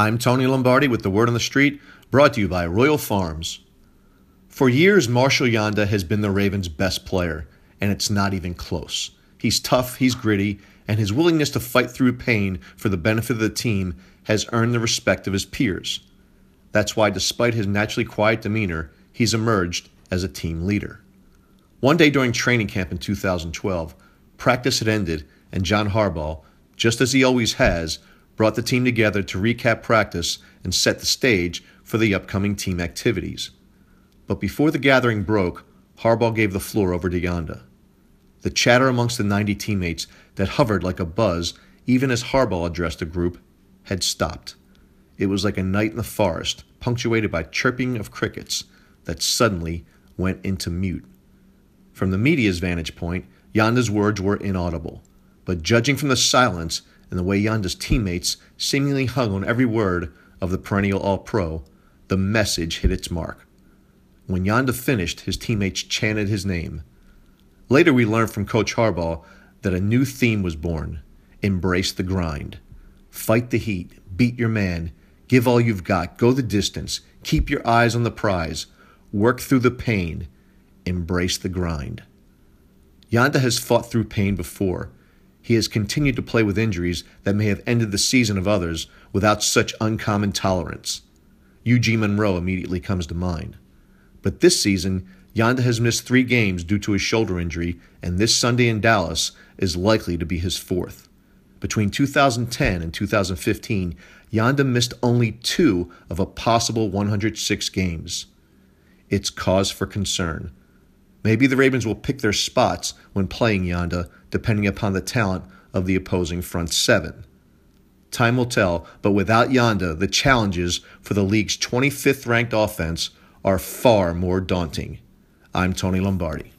I'm Tony Lombardi with the Word on the Street, brought to you by Royal Farms. For years, Marshal Yanda has been the Ravens' best player, and it's not even close. He's tough, he's gritty, and his willingness to fight through pain for the benefit of the team has earned the respect of his peers. That's why, despite his naturally quiet demeanor, he's emerged as a team leader. One day during training camp in 2012, practice had ended, and John Harbaugh, just as he always has, brought the team together to recap practice and set the stage for the upcoming team activities. But before the gathering broke, Harbaugh gave the floor over to Yanda. The chatter amongst the 90 teammates that hovered like a buzz, even as Harbaugh addressed the group, had stopped. It was like a night in the forest, punctuated by chirping of crickets that suddenly went into mute. From the media's vantage point, Yanda's words were inaudible, but judging from the silence, and the way Yanda's teammates seemingly hung on every word of the perennial All Pro, the message hit its mark. When Yanda finished, his teammates chanted his name. Later, we learned from Coach Harbaugh that a new theme was born embrace the grind. Fight the heat, beat your man, give all you've got, go the distance, keep your eyes on the prize, work through the pain, embrace the grind. Yanda has fought through pain before he has continued to play with injuries that may have ended the season of others without such uncommon tolerance. Eugene Monroe immediately comes to mind. But this season, Yanda has missed three games due to a shoulder injury, and this Sunday in Dallas is likely to be his fourth. Between 2010 and 2015, Yanda missed only two of a possible 106 games. It's cause for concern. Maybe the Ravens will pick their spots when playing Yanda, depending upon the talent of the opposing front seven. Time will tell, but without Yanda, the challenges for the league's 25th ranked offense are far more daunting. I'm Tony Lombardi.